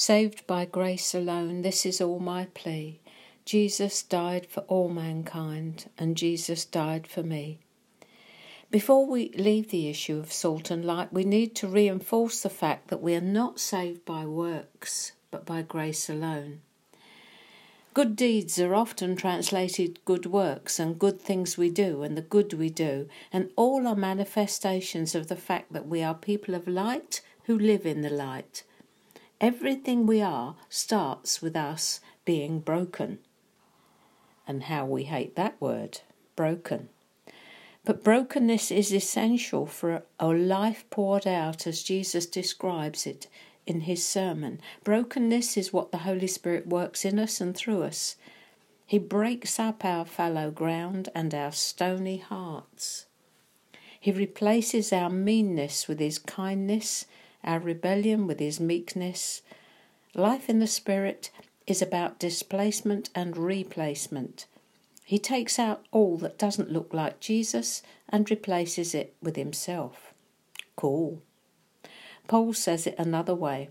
Saved by grace alone, this is all my plea. Jesus died for all mankind, and Jesus died for me. Before we leave the issue of salt and light, we need to reinforce the fact that we are not saved by works, but by grace alone. Good deeds are often translated good works and good things we do and the good we do, and all are manifestations of the fact that we are people of light who live in the light. Everything we are starts with us being broken. And how we hate that word broken. But brokenness is essential for a life poured out as Jesus describes it in his sermon. Brokenness is what the Holy Spirit works in us and through us. He breaks up our fallow ground and our stony hearts. He replaces our meanness with his kindness, our rebellion with his meekness. Life in the Spirit is about displacement and replacement. He takes out all that doesn't look like Jesus and replaces it with himself. Cool. Paul says it another way.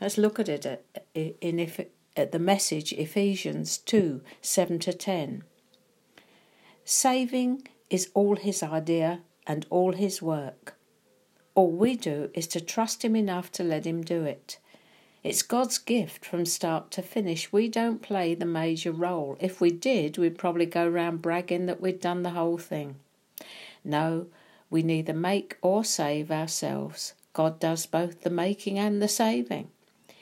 Let's look at it uh, in if, at the message Ephesians 2 7 to 10. Saving is all his idea and all his work. All we do is to trust him enough to let him do it. It's God's gift from start to finish. We don't play the major role. If we did, we'd probably go round bragging that we'd done the whole thing. No, we neither make or save ourselves. God does both the making and the saving.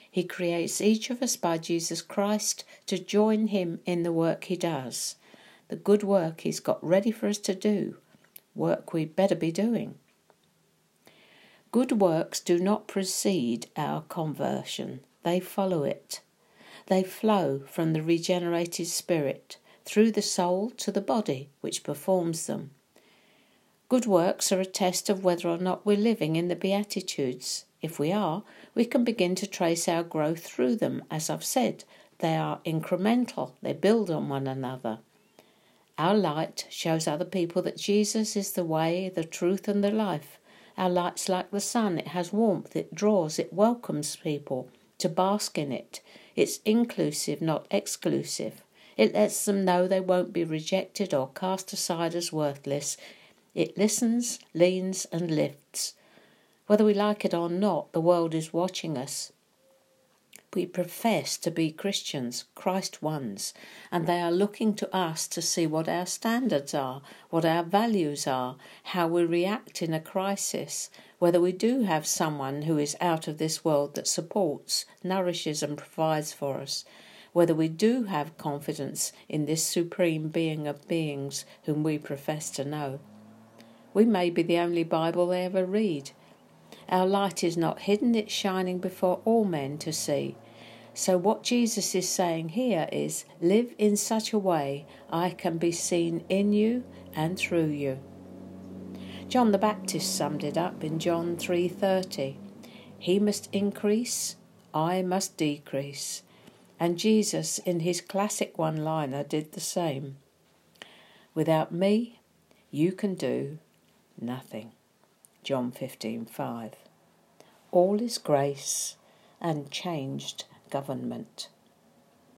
He creates each of us by Jesus Christ to join him in the work he does. The good work he's got ready for us to do, work we'd better be doing. Good works do not precede our conversion, they follow it. They flow from the regenerated spirit through the soul to the body which performs them. Good works are a test of whether or not we're living in the Beatitudes. If we are, we can begin to trace our growth through them. As I've said, they are incremental, they build on one another. Our light shows other people that Jesus is the way, the truth, and the life. Our light's like the sun, it has warmth, it draws, it welcomes people to bask in it. It's inclusive, not exclusive. It lets them know they won't be rejected or cast aside as worthless. It listens, leans, and lifts. Whether we like it or not, the world is watching us. We profess to be Christians, Christ ones, and they are looking to us to see what our standards are, what our values are, how we react in a crisis, whether we do have someone who is out of this world that supports, nourishes, and provides for us, whether we do have confidence in this supreme being of beings whom we profess to know. We may be the only Bible they ever read. Our light is not hidden, it's shining before all men to see. So, what Jesus is saying here is live in such a way I can be seen in you and through you. John the Baptist summed it up in John 3:30. He must increase, I must decrease. And Jesus in his classic one-liner did the same. Without me, you can do nothing. John 15:5. All is grace and changed government.